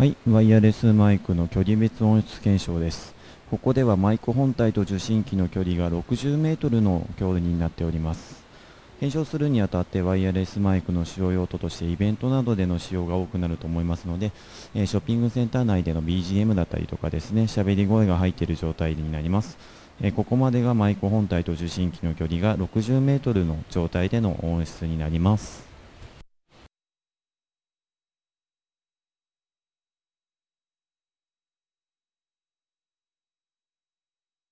はい、ワイヤレスマイクの距離別音質検証です。ここではマイク本体と受信機の距離が60メートルの距離になっております。検証するにあたってワイヤレスマイクの使用用途としてイベントなどでの使用が多くなると思いますので、えショッピングセンター内での BGM だったりとかですね、喋り声が入っている状態になります。えここまでがマイク本体と受信機の距離が60メートルの状態での音質になります。